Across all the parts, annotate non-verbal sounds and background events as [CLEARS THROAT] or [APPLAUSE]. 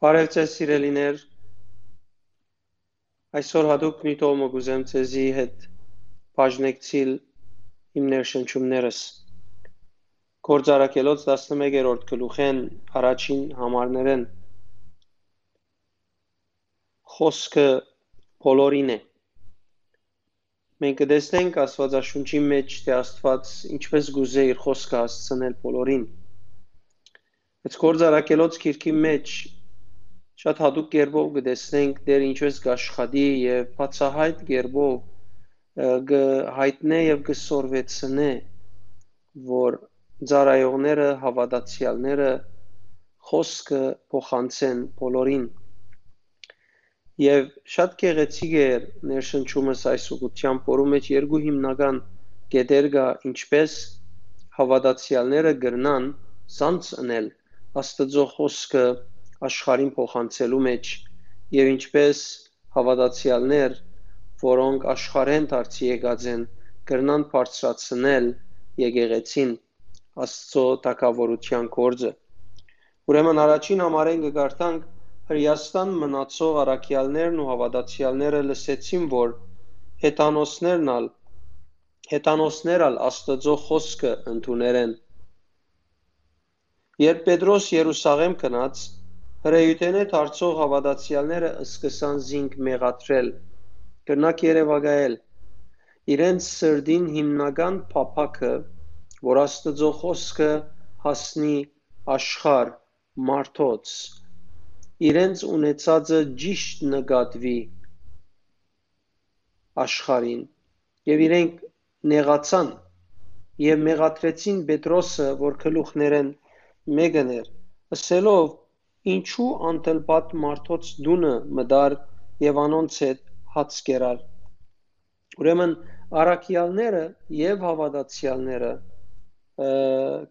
Բարև ձեզ սիրելիներ։ Այսօր հadoop նյութով մգուզեմ ձեզի հետ բաժնեկցիլ իմ ներշնչումներս։ Գործարակելոց 11-րդ գլուխեն առաջին համարներեն խոսքը բոլորին է։ Մենք կտեսնենք Աստվածաշունչի մեջ, թե Աստված ինչպես գուզե իր խոսքը հասցնել բոլորին։ Այս գործարակելոց քիրքի մեջ շատ հատուկ կերպով կտեսնենք դեր ինչպես կաշխատի եւ բացահայտ կերպով կհայտնե եւ կսորվեցնե որ ծառայողները հավատացյալները խոսքը փոխանցեն բոլորին եւ շատ գեղեցիկ է ներշնչումս այս ուղությամբ որում մեջ երկու հիմնական կետեր կա ինչպես հավատացյալները գրնան սանց անել աստծո խոսքը աշխարհին փոխանցելու մեջ եւ ինչպես հավատացյալներ, որոնք աշխարհեն դարձի եկած են, կրնան բարձրացնել եկեղեցին Աստծո տակավորության կորձը։ Ուրեմն առաջին համարեն կգարտանք Հրեաստան մնացող առաքյալներն ու հավատացյալները լսեցին, որ հետանոսներն ալ հետանոսներ ալ Աստծո խոսքը ընդուներեն։ Երբ Պետրոս Երուսաղեմ գնաց, Հրեյութենե դարձող հավատացյալները սկսան զինք մեղադրել, կրնակ երևակայել իրենց սրդին հիմնական փափակը, որ Աստծո խոսքը հասնի աշխարհ մարդոց, իրենց ունեցածը ճիշտ նկատվի աշխարհին եւ իրենք նեղացան եւ մեղադրեցին Պետրոսը, որ գլուխներեն մեկն էր, ասելով ինչու անտլպատ մարդոց դունը մդար եւ անոնց հետ հաց կերալ ուրեմն արաքյալները եւ հավատացյալները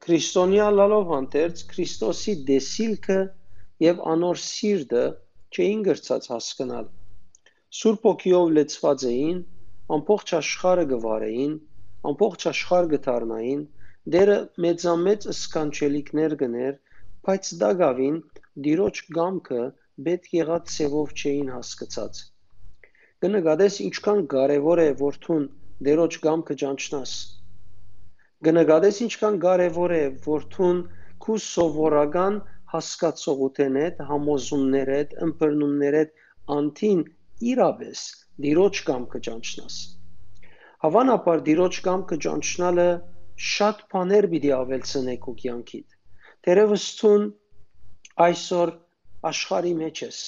քրիստոնյա լալով հանդերձ Քրիստոսի դեսիլքը եւ անոր սիրտը չէին գրծած հասկանալ Սուրբ ոգիով լեցված էին ամբողջ աշխարհը գվարեին ամբողջ աշխարհ գթարնային դերը մեծամեծ սկանչելիքներ գներ բայց դա գավին դիրոջ գամքը պետք եղած ցևով չէին հասկացած։ Կնկատես ինչքան կարևոր է որդուն դերոջ գամքը ճանչնաս։ Կնկատես ինչքան կարևոր է որդուն քու սովորական հասկացողութեն հետ, համոզումներ հետ, ըմբռնումներ հետ անտին իրավես դիրոջ կամքը ճանչնաս։ Հավանաբար դիրոջ կամքը ճանչնալը շատ բաներ պիտի ավելցնեք ու կյանքիդ։ Տերևս ցուն այսօր աշխարհի մեջ ես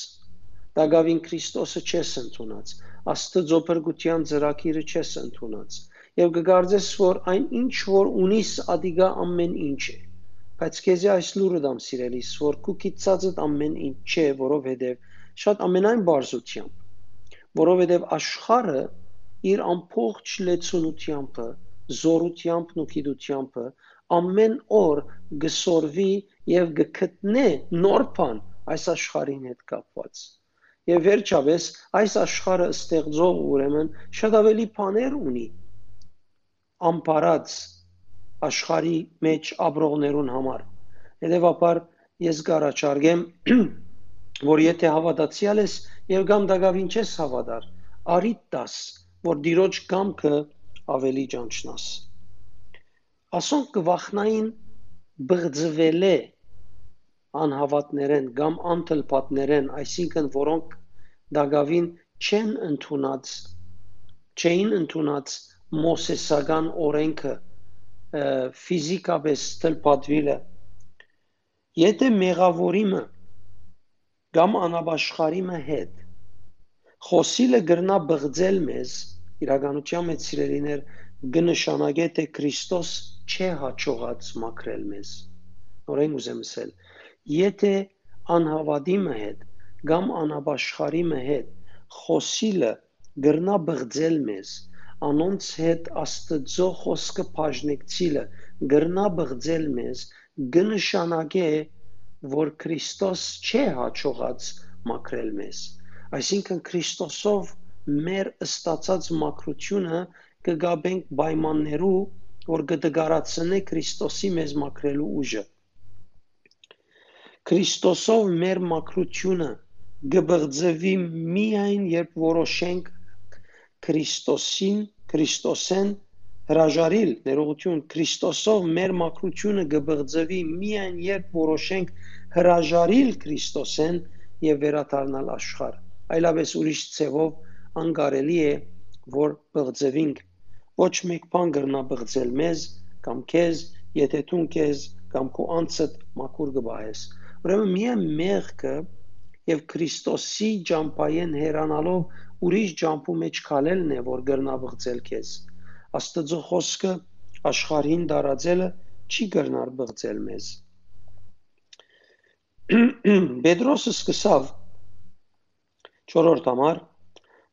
դագավին Քրիստոսը չես ընդունած Աստծո բրգության ծրագիրը չես ընդունած եւ կգարձես որ այն ինչ որ ունիս ադիգա ամեն ինչ է բայց քեզի այս լուրը դամ սիրելիս որ քու կիծածդ ամեն ինչ չէ որովհետեւ շատ ամենայն բարձությամբ որովհետեւ աշխարհը իր ամբողջ լեցունությամբ զորությամբ ու գիտությամբ ամեն օր գսորվի եւ գտնե նոր բան այս աշխարհին հետ կապված։ Եվ վերջապես այս աշխարհը ստեղծող ուրեմն շատ ավելի բաներ ունի ամբարած աշխարհի մեջ ապրողներուն համար։ Հետևաբար ես գարաչարգեմ, [CLEARS THROAT] որ եթե հավատացյալ ես եւ կամ դակավին չես հավատար, արի տաս, որ դիրոջ կամքը ավելի ճանչնաս։ Ասոնք կվախնային բղձվելե անհավատներեն կամ անթլպատներեն, այսինքն որոնք դագավին չեն ընդունած չէին ընդունած մոսեսական օրենքը ֆիզիկապես թլպատվիլը եթե մեղավորիմը կամ անաբաշխարիմը հետ խոսիլը գրնա բղձել մեզ իրականության մեջ սիրելիներ կնշանակե թե Քրիստոս չէ հաջողած մաքրել մեզ նորեն ուզեմ ասել Եթե անհավատիմը հետ կամ անաբաշխարիմը հետ խոսիլը գրնա բղձել մեզ, անոնց հետ Աստծո խոսքը բաժնեկցիլը գրնա բղձել մեզ, կնշանակե, որ Քրիստոս չէ հաջողած մաքրել մեզ։ Այսինքն Քրիստոսով մեր ստացած մաքրությունը կգաբենք պայմաններու, որ կդգարացնե Քրիստոսի մեզ մաքրելու ուժը։ Քրիստոսով մեր մաքրությունը գբղձվի միայն երբ որոշենք Քրիստոսին, Քրիստոսեն հրաժարիլ, ներողություն, Քրիստոսով մեր մաքրությունը գբղձվի միայն երբ որոշենք հրաժարիլ Քրիստոսեն եւ վերադառնալ աշխարհ։ Այլապես ուրիշ ցևով անկարելի է, որ բղձվինք ոչ մեկ բան գրնա բղձել մեզ կամ քեզ, եթե դու քեզ կամ քո անձդ մաքուր գբահես։ Ուրեմն միայն մեղքը եւ Քրիստոսի ջամփայեն հերանալով ուրիշ ջամփու մեջ քալելն է, որ գրնաբղծել քեզ։ Աստծո խոսքը աշխարհին դարաձելը չի գրնար բղծել մեզ։ [CLEARS THROAT] Պետրոսը սկսավ 4-րդ համար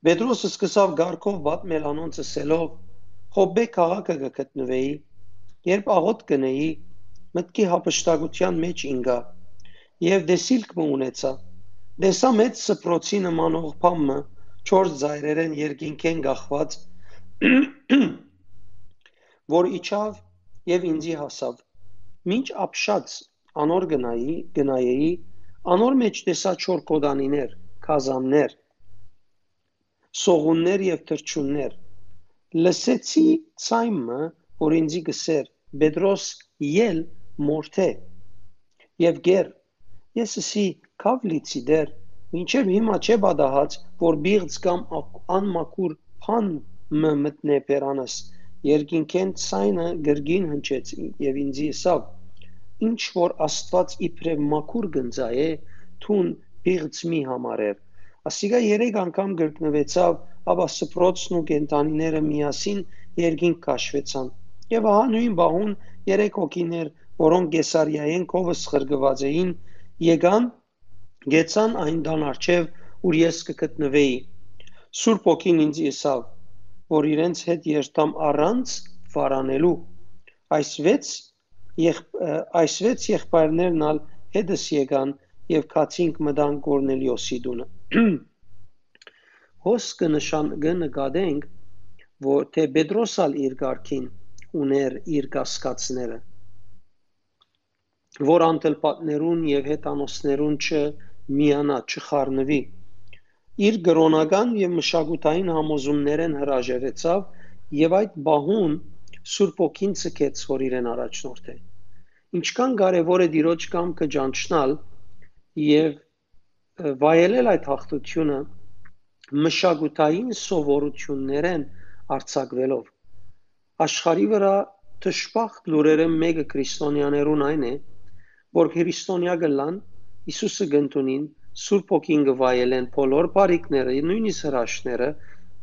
Պետրոսը սկսավ գարկով վատ մելանոնց ասելով Խոբե քաղաքը կգտնվեի երբ աղոտ կնեի մտքի հապշտակության մեջ ինգա եւ դեսիլք մը ունեցա դեսա մեծ սպրոցի նմանող փամը չորս զայրերեն երկինքեն գախված [CLEARS THROAT] որ իջավ եւ ինձի հասավ ինչ ապշած անոր գնայի գնայեի անոր մեջ տեսա չոր կոդանիներ կազաններ սողուններ եւ թրջուններ լսեցի ցայմը որ ինձի գսեր Պետրոս ել մորթե եւ գեր ես ասի կավլիցի դեր մինչև հիմա չէ բադահած որ բիղծ կամ անմակուր փան մը մտնե պերանս երկինքեն ցայնը գրգին հնչեց եւ ինձի ասավ ինչ որ աստված իբրև մակուր գնձա է թուն բիղծ մի համարեր ասիգա երեք անգամ գրկնվեցավ ապա սպրոցն ու կենտանիները միասին երկինք քաշվեցան եւ ահա նույն բահուն երեք հոգիներ որոնք Գեսարիայեն կովս խրգված էին, եկան, գեցան այն դան արջև, ուր ես կգտնվեի։ Սուրբ ոգին ինձ եսավ, որ իրենց հետ երթամ առանց վարանելու։ Այս 6 եղ այս 6 եղբայրներն ալ հետս եկան եւ քացինք մտան Կորնելիոսի դունը։ [CLEARS THROAT] Հոս կնշան կնկադենք, որ թե Պետրոսալ իր ղարքին ուներ իր կասկածները որ անտելպատներուն եւ հետանոսներուն չմիանա, չխառնվի։ Իր գրոնական եւ մշակութային համոզումներեն հրաժարեցավ եւ այդ բահուն Սուրբ ոգին ցկեց, որ իրեն առաջնորդ է։ Ինչքան կարևոր է դիրոջ կամքը ճանչնալ եւ վայելել այդ հաղթությունը մշակութային սովորություններեն արձակվելով աշխարի վրա թշպախտ լուրերը մեկը քրիստոնյաներուն այն է որ քրիստոնյա գլան Հիսուսը գտնունին Սուրբ ոգին գվայելեն բոլոր բարիկները, նույնիսկ հրաշները,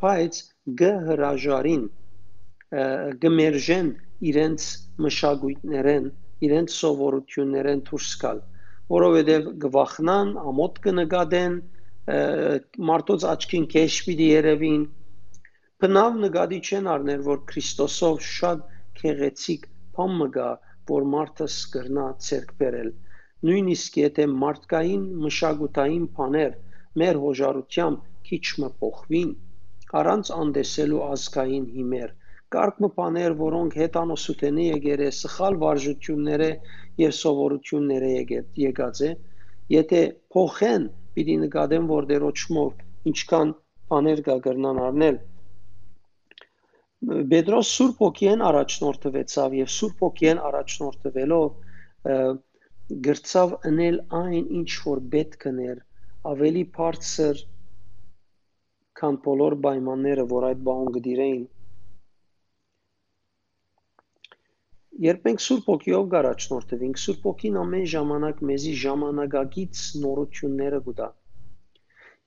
բայց գհրաժարին գմերժեն իրենց մշակույթներեն, իրենց սովորություններեն դուրս գալ, որովհետև գվախնան, ամոթ կնկադեն, մարդոց աչքին քեշ պիտի երևին, բնավ նկատի չեն առնել, որ Քրիստոսով շատ քեղեցիկ բան մգա, որ մարդը սկրնա ցերկ բերել նույնիսկ եթե մարդկային մշակութային բաներ մեր հոժարությամբ քիչ մը փոխվին առանց անդեսելու ազգային հիմեր կարգ բաներ որոնք հետանոսութենի եկեր է սխալ վարժությունները եւ սովորությունները եկած է եթե փոխեն պիտի նկատեն որ դերոճմով ինչքան բաներ կա գրնան առնել Պետրոս Սուրբ ոգիեն առաջնորդվեցավ եւ Սուրբ ոգիեն առաջնորդվելով գրծավ ընել այն ինչ որ պետք ներ ավելի բարձր քան բոլոր պայմանները որ այդ բան գդիրեին Երբ մենք Սուրբ ոգիով գարաչնորդվենք, Սուրբ ոգին ամեն ժամանակ մեզի ժամանակագից նորությունները կուտա։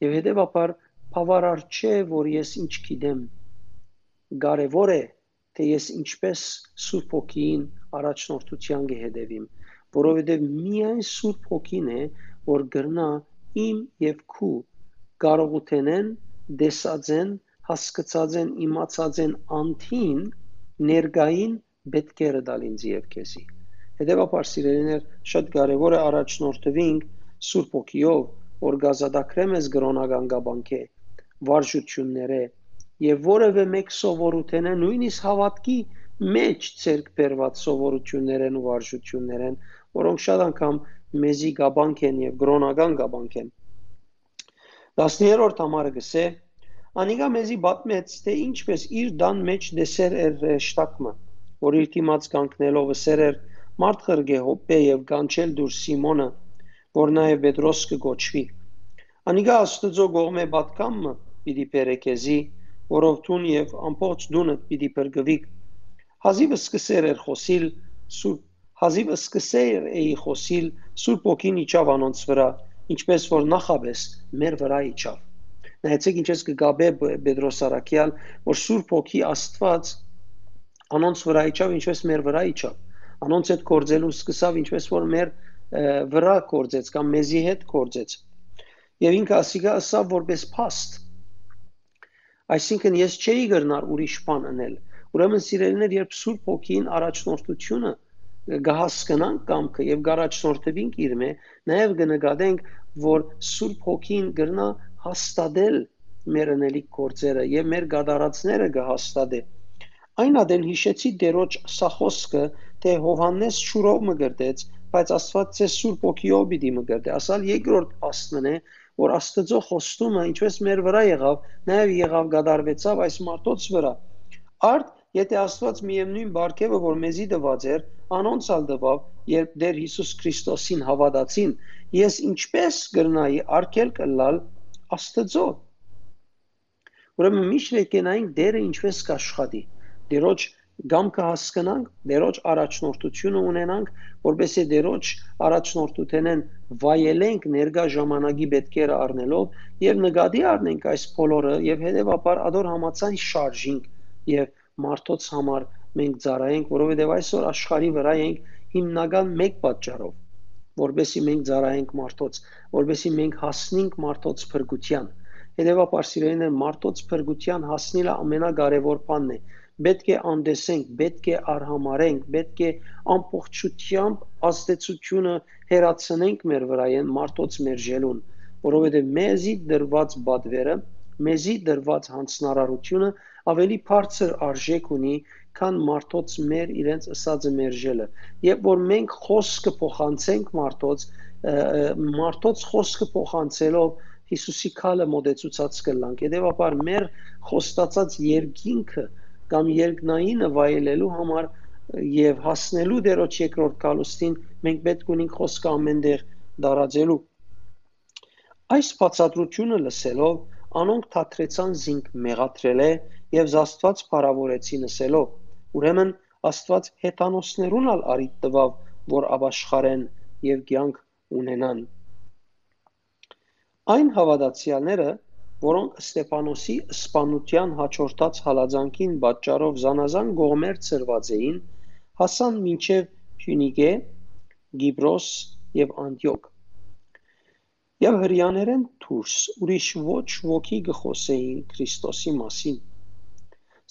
Եվ հետևաբար բավարար չէ, որ ես ինչ գիտեմ, կարևոր է թե ես ինչպես Սուրբ Հոգին առաջնորդության կհետևիմ, որովհետև միայն Սուրբ Հոգին է, որ գրնա իմ եւ քու կարողութենեն դեսածեն հասկացածեն իմացածեն անթին ներգային պետքերը դալ ինձ եւ քեզի հետեւաբար սիրելիներ շատ կարեւոր է առաջնորդվենք Սուրբ Հոգիով որ գազադակրեմ ես գրոնական գաբանքե վարժությունները եւ որևէ մեկ սովորութենը նույնիսկ հավատքի մեջ ցերկ բերված սովորություններ են ու վարժություններ են, որոնք շատ անգամ մեզի գաբանք են եւ գրոնական գաբանք են 10-րդ համարը գսե. Անիգա մեզի բատմեց թե ինչպես իր դան մեջ դեսեր էր շտակմը որ իր դիմաց կանգնելով սեր էր մարդ խրգե հոպե եւ կանչել դուր Սիմոնը որ նաեւ Պետրոս կգոչվի անիգա աստծո գողմե բատկամը պիտի պերեկեզի որով տուն եւ ամբողջ դունը պիտի բրգվիկ հազիվը սկսեր էր խոսիլ սուրբ հազիվը սկսեր էի խոսիլ սուրբ ոգին իջավ անոնց վրա ինչպես որ նախաբես մեր վրա իջավ նայեցեք ինչպես կգաբե Պետրոս Արաքյալ որ սուրբ ոգի Աստված անոնց վրա իջավ ինչպես մեր վրա իջավ անոնց հետ կորձելու սկսավ ինչպես որ մեր վրա կորձեց կամ մեզի հետ կորձեց եւ ինքը ասիգա ասավ որպես փաստ Այսինքն ես չէի գրնար ուրիշ բան անել։ Ուրեմն սիրելիներ, երբ Սուրբ Հոգին առաջնորդությունը գահասկնանք կամքը եւ գարաչնորդվինք իր մե, նաեւ կնկատենք, որ Սուրբ Հոգին գրնա հաստատել մեր անելիք գործերը եւ մեր գադարածները կհաստատե։ Այն ադեն հիշեցի դերոջ սա խոսքը, թե Հովհաննես շուրով մը գրդեց, բայց Աստված ցե Սուրբ Հոգիով պիտի մը գրդե։ Ասալ երկրորդ աստմն է, որ Աստծո խոստումը ինչպես մեր վրա եղավ, նաև եղավ գդարվեցավ այս մարդոց վրա։ Արդ եթե Աստված միևնույն բարգևը, որ մեզի տված էր, անոնց ալ տվավ, երբ դեր Հիսուս Քրիստոսին հավատացին, ես ինչպես կրնայի արկել կլալ Աստծո։ Ուրեմն միշտ եկենային դերը ինչպես կաշխատի։ Դերոջ գամ կհասկանանք, դերոջ առաջնորդությունը ունենանք, որբեսի դերոջ առաջնորդութենեն վայելենք ներգա ժամանակի պետքերը առնելով եւ նկատի առնենք այս բոլորը եւ հետեւաբար ադոր համացան շարժինք եւ մարդոց համար մենք ծառայենք, որովհետեւ այսօր աշխարի վրա ենք հիմնական մեկ պատճառով որբեսի մենք ծառայենք մարդոց, որբեսի մենք հասնենք մարդոց փրկության։ Հետևաբար սիրելիներ մարդոց փրկության հասնելը ամենակարևոր բանն է պետք է անդեսենք, պետք է արհամարենք, պետք է ամբողջությամբ ազդեցությունը հերացնենք մեր վրայեն մարդոց մերժելուն, որովհետև մեզի դրված բադվերը, մեզի դրված հանցնարարությունը ավելի բարձր արժեք ունի, քան մարդոց մեր իրենց ըսածը մերժելը։ Երբ որ մենք խոսքը փոխանցենք մարդոց, մարդոց խոսքը փոխանցելով Հիսուսի քալը մոդեցուցած կլանք։ Եդեվաբար մեր խոստացած երկինքը կամ երկնայինը վայելելու համար եւ հասնելու դերոջ երկրորդ կալուստին մենք պետք ունենք խոսքը ամենտեղ դարաձելու այս բացատրությունը լսելով անոնք թատրեցան զինք մեղադրել է եւ զաստված փարավորեցին լսելով ուրեմն աստված հետանոսներուն ալ արիտ տվավ որ աբաշխարեն եւ կյանք ունենան այն հավատացյալները որոնք Ստեփանոսի սպանության հաջորդած հալածանքին պատճառով զանազան գողմեր ծրված էին, հասան մինչև Փյունիկե, Գիբրոս եւ Անտիոք։ Եվ հрьяաներեն դուրս ուրիշ ոչ ոքի գխոսեին Քրիստոսի մասին։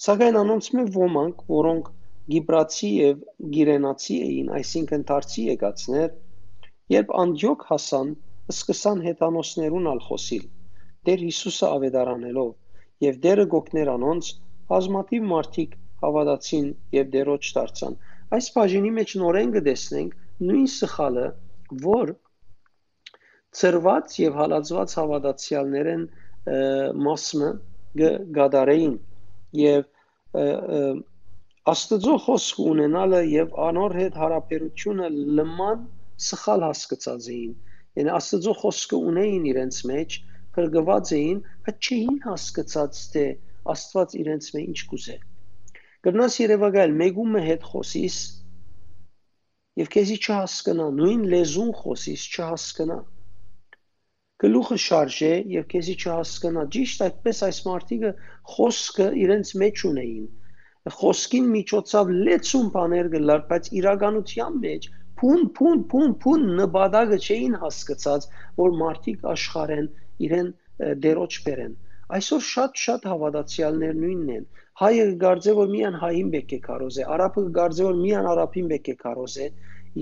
Սակայն անոնց մե ոմանք, որոնք Գիբրացի եւ Գիրենացի էին, այսինքն դարձի եկածներ, երբ Անտիոք հասան, սկսան հետանոսներուն ալ խոսիլ Տեր Հիսուսը ավետարանելով եւ դերը գոգներ անոնց բազմաթիվ մարդիկ հավատացին եւ դերոջ դարձան այս բաժինի մեջ նորեն կտեսնենք նույն սխալը որ ծրված եւ հալածված հավատացյալներեն մասը գադարեին եւ Աստծո խոսք ունենալը եւ անոր հետ հարաբերությունը լման սխալ հասկացած էին։ Yəni Աստծո խոսքը ունեին իրենց մեջ, փրկված էին, բայց չէին հասկացած թե Աստված իրենց մե ինչ կուզե։ Գրնաս Երևակայել մեգումը հետ խոսիս եւ քեզի չհասկանա, նույն լեզուն խոսիս չհասկանա։ Գլուխը շարժե եւ քեզի չհասկանա։ Ճիշտ այդպես այս մարդիկը խոսքը իրենց մեջ ունեին խոսքին միջոցով լեցուն բաներ գլար, բայց իրականության մեջ փուն փուն փուն փուն նպատակը չէին հասկացած, որ մարդիկ աշխարհեն իրեն դերոջ բերեն այսօր շատ-շատ հավատացյալներ նույնն են. Հայը գարձե որ միան հային բեք է կարոզ է արաբը գարձե որ միան արաբին բեք է կարոզ է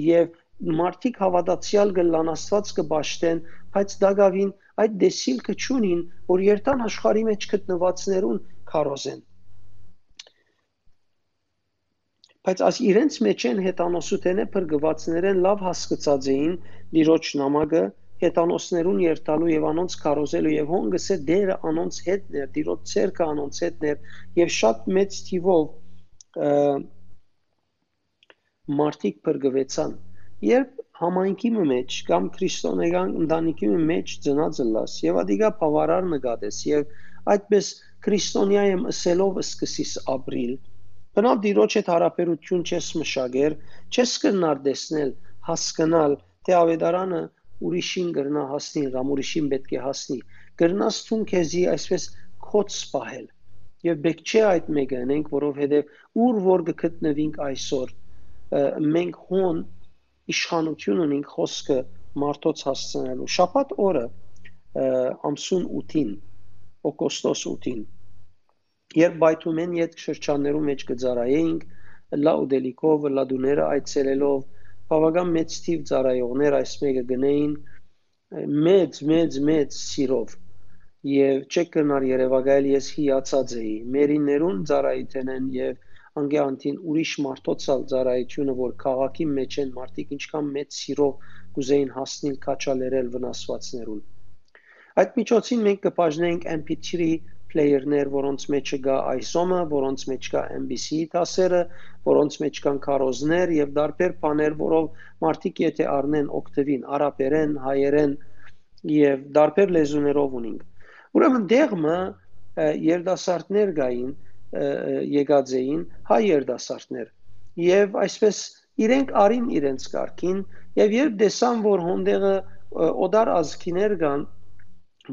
եւ մարդիկ հավատացյալ գլան աստված կբաշտեն բայց դագավին այդ դեսիլքը ճունին որ երթան աշխարհի մեջ գտնվածներուն քարոզեն բայց աս իրենց մեջ են հետանոսութենե փրկվածներեն լավ հասկացած էին լիրոջ նամակը հետանոսներուն երթալու եւ անոնց կարոզելու եւ հոնգսը դերը անոնց հետներ, դիրոջ ցերկը անոնց հետներ եւ շատ մեծ թիվով մարդիկ բրգվեցան երբ համայնքի մեջ կամ քրիստոնեական ընտանիքի մեջ ծնածը լաս եւ ադիգա բավարար նկատես եւ այդպես քրիստոնյայեմ ասելով սկսիս ապրիլ բնավ դիրոջ հետ հարաբերություն չես մշակեր չես կնար տեսնել հասկանալ թե ավետարանը ուրիշին գրնա հասնի կամ ուրիշին պետք է հասնի գրնաս ցուն քեզի այսպես քոց սպահել եւ բեք չէ այդ մեկը անենք որովհետեւ ուր որ գտնվինք այսօր մենք հոն իշխանություն ունենք խոսքը մարդոց հասցնելու։ Շաբաթ օրը ամսուն 8-ին, օգոստոս 8-ին, երբ բայթումեն յետ շրջաններու մեջ կծարայեինք, լաուդելիկով, լադուները այցելելով, բավական մեծ թիվ ծարայողներ այս մեկը գնեին մեծ մեծ մեծ սիրով եւ չեք կնար Երևակայել ես հիացած էի մերիներուն ծարայիթենեն եւ անգեանտին ուրիշ մարդոցալ ծառայությունը, որ քաղաքի մեջ են մարդիկ ինչքան մեծ սիրով կուզեին հասնել քաչալերել վնասվածներուն։ Այդ միջոցին մենք կբաժնենք MP3 player-ներ, որոնց մեջ կա iSOM-ը, որոնց մեջ կա MBC տասերը, որոնց մեջ կան քարոզներ եւ դարբեր բաներ, որով մարդիկ եթե առնեն օգտվին արաբերեն, հայերեն եւ դարբեր լեզուներով ունենք։ Ուրեմն դեղմը երդասարտներ գային, եկած էին հայ երդասարտներ եւ այսպես իրենք արին իրենց կարգին եւ երբ տեսան որ հոնդեղը օդար ազգիներ կան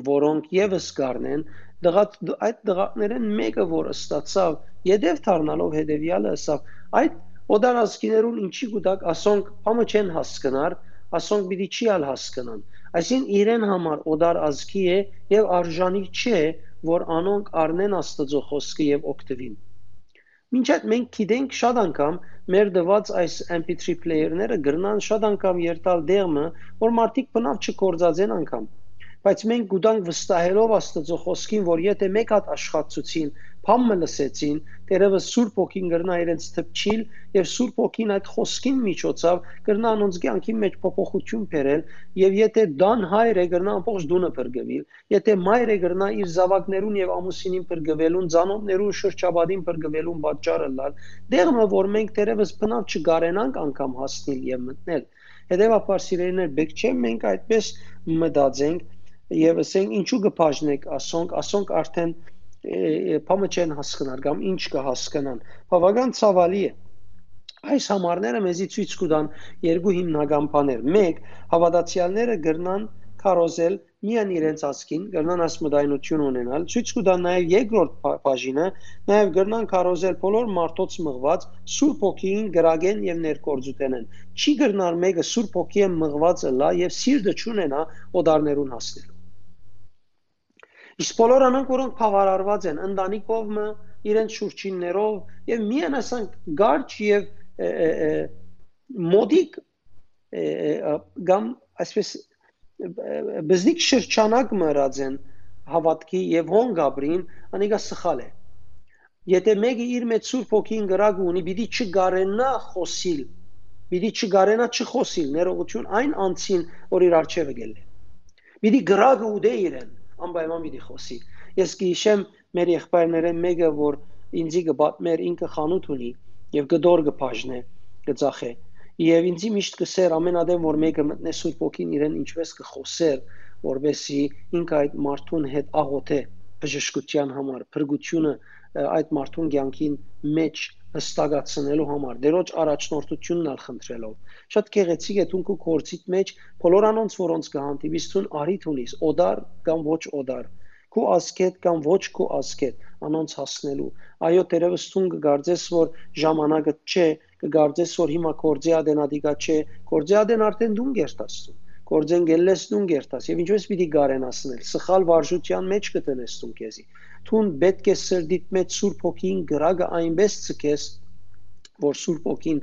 որոնք եւս կառնեն դղա այդ դղաներեն մեկը որ ստացավ յետև դառնալով հետեւյալը ասավ այդ օդար ազգիներուն ինչի գուտակ ասոնք համը չեն հասկնար ասոնք պիտի չի ալ հասկանան այսին իրեն համար օդար ազգի է եւ արժանի չէ որ անոնք առնեն Աստծո խոսքը եւ օգտվին։ Մինչ այդ մենք գիտենք շատ անգամ մեր դված այս MP3 player-ները գրնան շատ անգամ երտալ դերմը, որ մարդիկ բնավ չկործածեն անգամ։ Բայց մենք գուտանք վստահելով Աստծո խոսքին, որ եթե մեկ հատ աշխատացուցին Փամը լսեցին, դերևս Սուրբ ոգին գրնա իրենց թփչիլ եւ Սուրբ ոգին այդ խոսքին միջոցով գրնա անոնց կյանքի մեջ փոփոխություն բերել եւ եթե դան հայրը գրնա ամբողջ դունը բրգվել, եթե մայրը գրնա իր զավակներուն եւ ամուսինին բրգվելուն, ցանոթներուն շրջաբադին բրգվելուն պատճառը լալ, դերմը որ մենք դերևս բնավ չգարենանք անգամ հասնել եւ մտնել։ Հետևաբար սիրելիներ, բեք չէ մենք այդպես մտածենք եւ ասենք ինչու կբաժնեք ասոնք, ասոնք արդեն փամը չեն հասկանալ կամ ինչ կհասկանան։ Բավական ցավալի է։ Այս համարները մեզի ցույց կտան երկու հիմնական բաներ։ Մեկ, հավատացյալները գրնան կարոզել միան իրենց ասքին, գրնան ասմդայնություն ունենալ, ցույց կտան նաև երկրորդ բաժինը, նաև գրնան կարոզել բոլոր մարդոց մղված Սուրբ ոգին գրագեն եւ ներկործութենեն։ Չի գրնար մեկը Սուրբ ոգի մղված լա եւ սիրտը չունենա օդարներուն հասնել։ Իսկ բոլոր անոնք, որոնք բավարարված են ընտանիքով, իրենց շուրջիններով եւ միայն ասենք գարջ եւ մոդիկ գամ այսպես բզնիկ շրջանակ մրած են հավատքի եւ հոն գաբրին անիկա սխալ է եթե մեկը իր մեջ սուրբ ոգին գրագ ունի պիտի չգարենա խոսիլ պիտի չգարենա չխոսիլ ներողություն այն անցին որ իր արջևը գելե պիտի գրագ ուդե իրեն անպայման պիտի խոսի։ Ես գիշեմ մեր եղբայրներեն մեկը, որ ինձի կպատմեր ինքը խանութ ունի եւ գդոր կփաժնե, կծախե։ Եվ ինձի միշտ կսեր ամենադեմ որ մեկը մտնե Սուրբ ոգին իրեն ինչպես կխոսեր, որբեսի ինքը այդ մարդուն հետ աղոթե բժշկության համար, փրկությունը այդ մարդուն կյանքին մեջ հստակացնելու համար դերոջ առաջնորդությունն ալ խնդրելով շատ գեղեցիկ է դու կորցիտ մեջ բոլոր անոնց որոնց կհանդիպիս դու արիթ ունիս օդար կամ ոչ օդար քու ասկետ կամ ոչ քու ասկետ անոնց հասնելու այո դերևս դու կգարձես որ ժամանակը չէ կգարձես որ հիմա կորձի ադենադիկա չէ կորձի ադեն արդեն դու գերտասու կորձեն գելես դու գերտաս եւ ինչպես պիտի գարենացնել սխալ վարժության մեջ կտնես դու քեզի Թուն պետք է սրդիդ մեջ Սուրբ Հոգին գրագը այնպես ցկես, որ Սուրբ Հոգին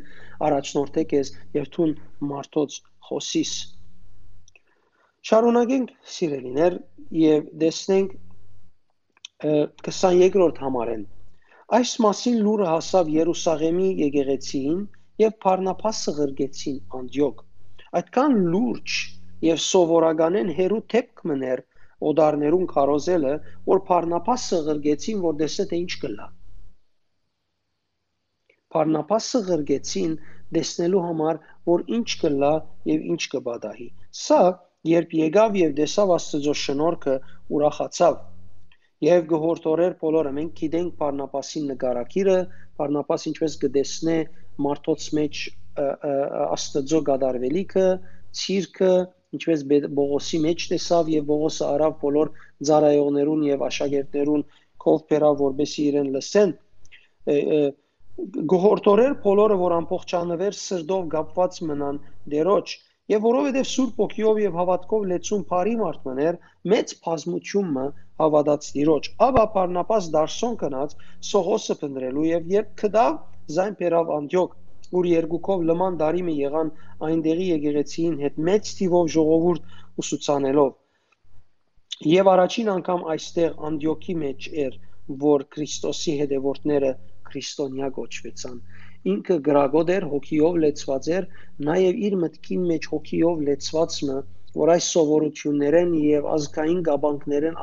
առաջնորդե քեզ եւ թուն մարդոց խոսիս։ Շարունակենք սիրելիներ եւ տեսնենք 22-րդ համարեն։ Այս մասին լուրը հասավ Երուսաղեմի եկեղեցին եւ Փարնապասը ղրգեցին Անդիոք։ այդքան լուրջ եւ սովորականեն հերու թեփք մներ օդարներուն կարոզելը, որ Փարնապասը ղրգեցին, որ դեսը թե ինչ կլա։ Փարնապասը ղրգեցին դեսնելու համար, որ ինչ կլա եւ ինչ կբադահի։ Սա երբ եկավ եւ դեսավ Աստծո շնորհքը, ուրախացավ եւ գողորտորեր բոլորը մենք գիտենք Պարնապասի նկարակիրը, Պարնապաս ինչպես կդեսնե մարդոց մեջ Աստծո գադարվելիքը, ցիրկը, ինչպես Բողոսի մեջ տեսավ եւ Բողոսը արավ բոլոր ծառայողներուն եւ աշակերտներուն կով բերավ որբեսի իրեն լսեն գողորտորեր բոլորը որ ամբողջանվեր սրդով գապված մնան դերոջ Եվ որովհետև Սուրբ ոգիով եւ հավատքով լեցուն բարի մարդ մներ, մեծ բազմությունը հավատաց Տիրոջ։ Աբա Պարնապաս դարսոն կնած Սողոսը փնտրելու եւ երբ կդավ զայն բերավ Անտիոք, որ երկուքով լման դարի մի եղան այնտեղի եկեղեցին հետ մեծ թիվով ժողովուրդ ուսուցանելով։ Եվ առաջին անգամ այստեղ Անտիոքի մեջ էր, որ Քրիստոսի հետևորդները քրիստոնյա գոչվեցան ինքը գրագոտ էր, հոգիով լեցված էր, նաև իր մտքին մեջ հոգիով լեցվածը, որ այս սովորություններեն եւ ազգային գաբանքներեն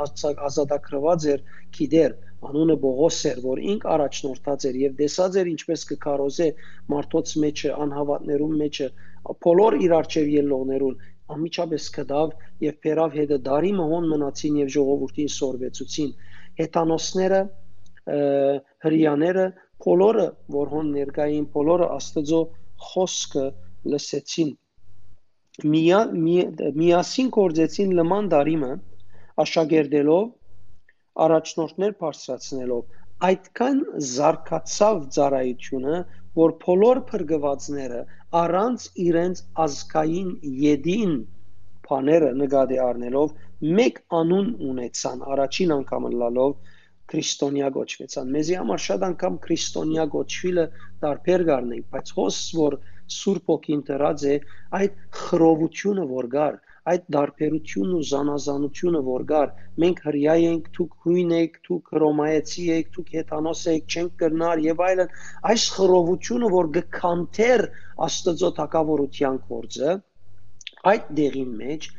ազատագրված էր, գիտեր, անունը Բողոս էր, որ ինք առաջնորդած էր եւ դեսած էր ինչպես կքարոզե մարդոց մեջը, անհավատներուն մեջը, բոլոր իր արջև ելնողներուն ամիջապես կդավ եւ փերավ հետը դարի մհոն մնացին եւ ժողովրդին սորվեցուցին հետանոսները հрьяները բոլորը որ հոն ներկային բոլորը աստծո խոսքը լսեցին միա միասին կործեցին լման դարիմը աշակերտելով առաջնորդներ բարձրացնելով այդքան զարգացավ ծառայությունը, որ բոլոր փրկվածները առանց իրենց ազգային յեդին բաները նկատի առնելով մեկ անուն ունեցան առաջին անգամ լալով քրիստոնյա գոչվեցան։ Մեզի համար շատ անգամ քրիստոնյա գոչվելը տարբեր գարնենք, բայց հոս որ Սուրբ ոգին դրած է այդ խրովությունը որ գար, այդ դարբերությունն ու զանազանությունը որ գար մենք հрья ենք դուք հույն եք դուք հռոմայեցի եք դուք հեթանոս եք չենք կրնար եւ այլն այս խռովությունը որ գքանթեր աստծո թակավորության կորձը այդ դեղին մեջ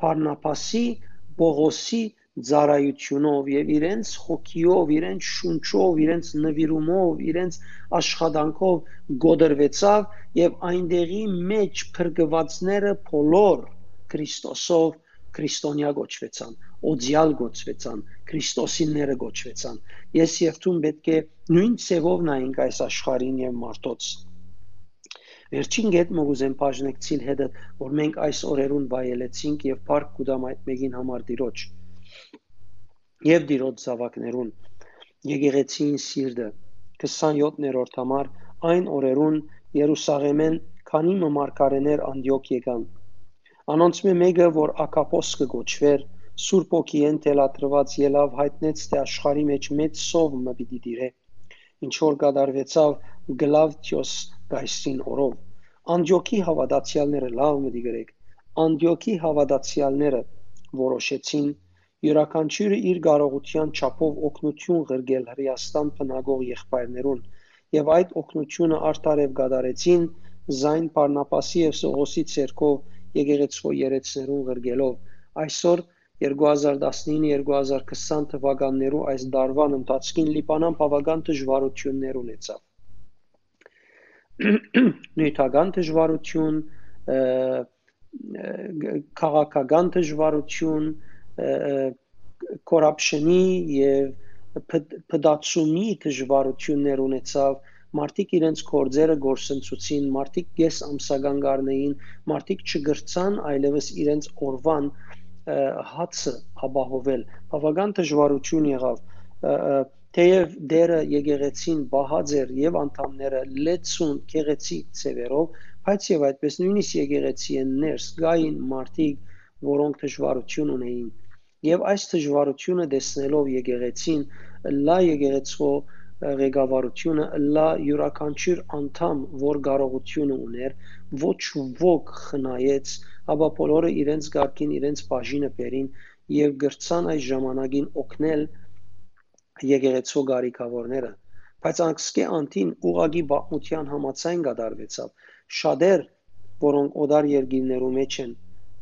Փառնապասի Պողոսի ծարայությունով եւ իրենց հոգիով, իրենց շունչով, իրենց նվիրումով, իրենց աշխատանքով գոդրվեցավ եւ այնտեղի մեջ փրկվածները փոլոր Քրիստոսով քրիստոնյա գոչվեցան, օձյալ գոչվեցան, քրիստոսինները գոչվեցան։ Ես եւ ցուն պետք է նույն ցևով նայենք այս աշխարհին եւ մարդոց։ Վերջին գետը ուզեմ բաժնեկցիլ հետը, որ մենք այս օրերուն վայելեցինք եւ Փարք Կուդամ այդ մեկին համար դիրոջ եւ դիրոջ զավակներուն եկեղեցին սիրտը 27-րդ համար այն օրերուն Երուսաղեմեն քանի մարգարեներ անդիոք եկան անոնց մեկը որ ակապոս կգոչվեր Սուրբ ոգիեն տելատրված ելավ հայտնեց թե աշխարի մեջ մեծ սով մը պիտի դիրե ինչ որ կդարվեցավ Գլավտիոս գայսին օրով Անդիոքի հավատացյալները լավ մտի գրեք Անդիոքի հավատացյալները որոշեցին յուրաքանչյուրը իր կարողության չափով օգնություն ղրգել Հրեաստան բնագող եղբայրներուն եւ այդ օգնությունը արտարև գդարեցին զայն Պարնապասի եւ Սողոսի ցերկով եկեղեցու երեցներուն ղրգելով այսօր 2019-2020 թվականներու այս դարվան ընթացքին Լիբանան բավական դժվարություններ ունեցավ [CLEARS THROAT] նյութական դժվարություն քաղաքական դժվարություն corruption-ի եւ փդացումի դժվարություններ ունեցավ մարդիկ իրենց կորձերը գործընծուցին մարդիկ ես ամսական գարնեին մարդիկ չգրցան այլևս իրենց օրվան հացը ապահովել բավական դժվարություն եղավ թեև դերը եկեղեցին բահած էր եւ անդամները լեցուն քեղեցիկ ծևերով բայց եւ այդպես նույնիսկ եկեղեցի են ներս գային մարդիկ որոնք դժվարություն ունեին Եվ այս դժվարությունը տեսնելով եկեղեցին, լա եկեղեցու ղեկավարությունը լա յուրաքանչյուր անդամ, որ կարողությունը ուներ, ոչ ոք խնայեց, ապա բոլորը իրենց գարկին, իրենց բաժինը բերին եւ գրցան այս ժամանակին օգնել եկեղեցու գարիկավորները բայց անկսկե անտին ուղագի բախմության համացայն կդարվեցավ շատեր որոնք օդար երկիրներու մեջ են,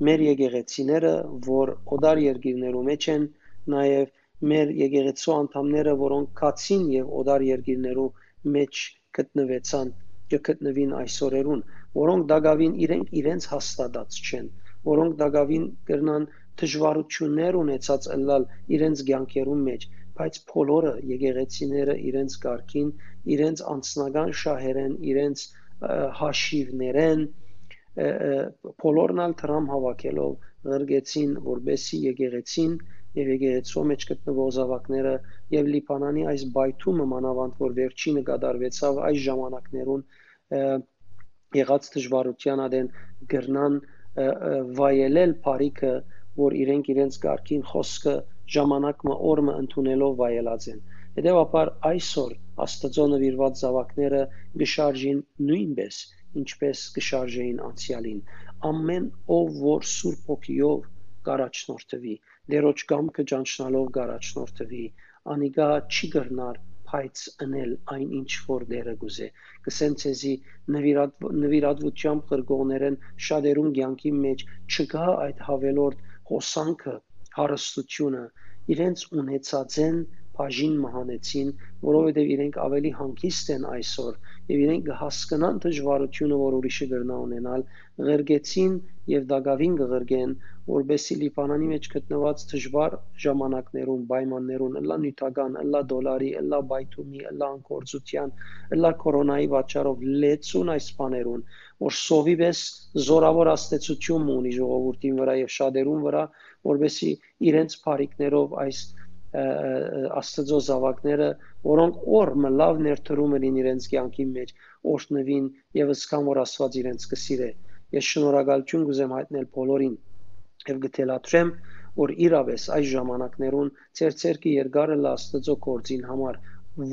մեր եկեղեցիները, որ օդար երկիրներու մեջ են, նաև մեր եկեղեցու անդամները, որոնք կացին եւ օդար երկիրներու մեջ գտնվեցան, կգտնվին այսօրերուն, որոնք դակավին իրենք իրենց հաստատած չեն, որոնք դակավին կրնան դժվարություններ ունեցած ըլլալ իրենց ցանկերուն մեջ, բայց բոլորը եկեղեցիները իրենց կարգին, իրենց անձնական շահերեն, իրենց հաշիվներեն բոլորն ալ դրամ հավաքելով ղրգեցին որբեսի եկեղեցին եւ եկեղեցու մեջ գտնվող զավակները եւ Լիբանանի այս բայթումը մանավանդ որ վերջինը կդարվեցավ այս ժամանակներուն եղած դժվարության ադեն գրնան վայելել բարիքը որ իրենք իրենց ղարքին խոսքը ժամանակը օրը ընդունելով վայելած են հետեւաբար այսօր աստծո նվիրված զավակները գշարժին նույնպես ինչպես կշարժեին անցյալին ամեն ով որ սուրբ ոգիով կարաչնորթվի դերոջ կամքը ճանչնալով կարաչնորթվի անիգա չի գրնար բայց անել այն ինչ որ դերը գուզե կսեն ցեզի նվիրատ նվիրատվությամբ կրկողներեն շատերուն ցանկի մեջ չկա այդ հավելորդ հոսանքը հարստությունը իրենց ունեցածեն բաժին մահանեցին, որովհետև իրենք ավելի հանգիստ են այսօր եւ իրենք հասկանան դժվարությունը, որ ուրիշը գրնա ունենալ, ղրգեցին եւ դակավին կղրգեն, որբեսի Լիբանանի մեջ գտնված դժվար ժամանակներում, պայմաններում, ըլլա նյութական, ըլլա դոլարի, ըլլա բայթումի, ըլլա անկորձության, ըլլա կորոնայի պատճառով լեցուն այս բաներուն, որ սովիպես զորավոր աստեցություն ունի ժողովրդին վրա եւ շատերուն վրա, որբեսի իրենց բարիկներով այս Աստծո զավակները, որոնք օրը լավ ներդրում են իրենց կյանքի մեջ, օրհնվին եւ ըսկան որ Աստված իրենց կսիրե։ Ես շնորհակալություն կուզեմ հայտնել բոլորին եւ գտելատրեմ, որ իրավես այս ժամանակներուն ծեր ցերկի երկարը Աստծո կորձին համար,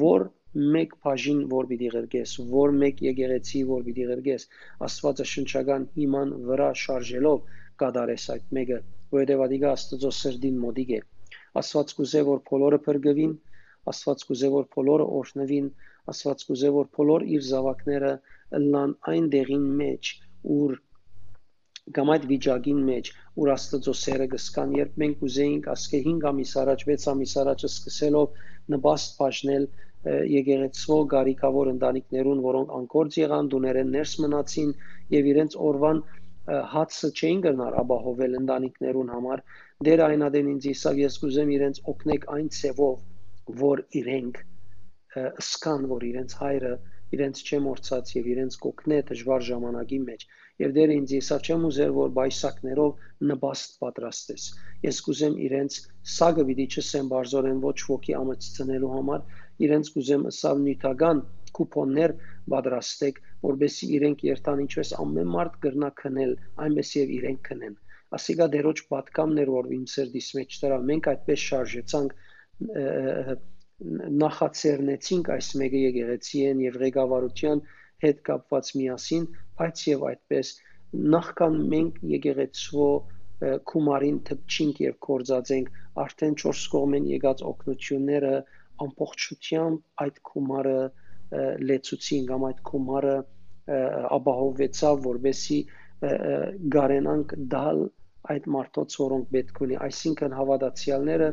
որ մեկ բաժին որ պիտի ղրգես, որ մեկ եկեղեցի որ պիտի ղրգես, Աստվածը շնչական իման վրա շարժելով կդարես այդ մեկը, որովհետև ադիգա Աստծո սրդին մոդիկ է Աստված կուզե որ բոլորը փրկվին, Աստված կուզե որ բոլորը օրհնվին, Աստված կուզե որ բոլոր իր զավակները ըլլան այն դեղին մեջ, ուր կամ այդ վիճակին մեջ, ուր Աստծո սերը կսկան, երբ մենք ուզեինք ասկե 5 ամիս առաջ, 6 ամիս առաջ սկսելով նպաստ բաժնել եկեղեցվո գարիկավոր ընտանիքներուն, որոնք անկորձ եղան, դուներեն ներս մնացին եւ իրենց օրվան հացը չէին գնար ապահովել ընտանիքներուն համար դեր այնադեն ինձ իսավ ես կուզեմ իրենց օգնեք այն ցևով որ իրենք սկան որ իրենց հայրը իրենց չեմ օրցած եւ իրենց կոկնե դժվար ժամանակի մեջ եւ դեր ինձ իսավ չեմ ուզեր որ բայսակներով նպաստ պատրաստես ես կուզեմ իրենց սագը պիտի չսեմ բարձորեն ոչ ոքի ամծցնելու համար իրենց կուզեմ ըսավ նյութական կուպոններ պատրաստեք որբեսի իրենք երթան ինչպես ամեն մարդ գրնա քնել այնպես եւ իրենք քնեն ասիկա դերոջ պատկամներ որ իմ սերդիս մեջ դրա մենք այդպես շարժեցանք նախացերնեցինք այս մեկը եկեղեցի են եւ ղեկավարության հետ կապված միասին բայց եւ այդպես նախքան մենք եկեղեցվո կումարին թփչինք եւ կորզածենք արդեն 4 կողմեն եկած օկնությունները ամբողջությամբ այդ կումարը լեցուցին կամ այդ կումարը ապահովեցավ որբեսի գարենանք դալ այդ մարդոց, որոնք պետք ունի, այսինքն հավատացյալները,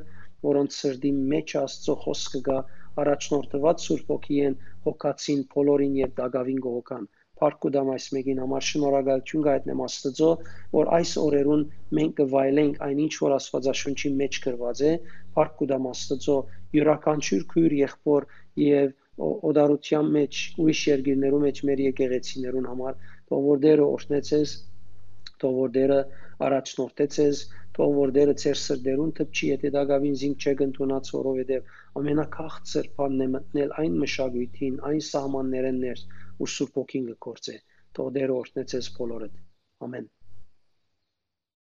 որոնց սրդի մեջ Աստծո խոսքը գա, առաջնորդված Սուրբ ոգին հոգացին բոլորին եւ դագավին գողական։ Փառք ու դամ այս մեկին համար շնորհակալություն գայտնեմ Աստծո, որ այս օրերուն մենք կվայելենք այնինչ որ Աստվածաշունչի մեջ գրված է, փառք ու դամ Աստծո յուրաքանչյուր քույր եղբոր եւ օդարության մեջ ուրիշ երկիրներում մեջ մեր եկեղեցիներուն համար, թող որ Դերը օրհնեցես, թող որ Դերը առաջնորդե ցեզ թող որ դերը ծեր սրդերուն թփչի եթե դակավին զինք չեք ընդունած որովհետև ամենակախծր բանն է մտնել այն մշակույթին այն սահմաններեն ներս ու սուրբ ոգին կգործե թող դերը օրհնե ցեզ բոլորդ ամեն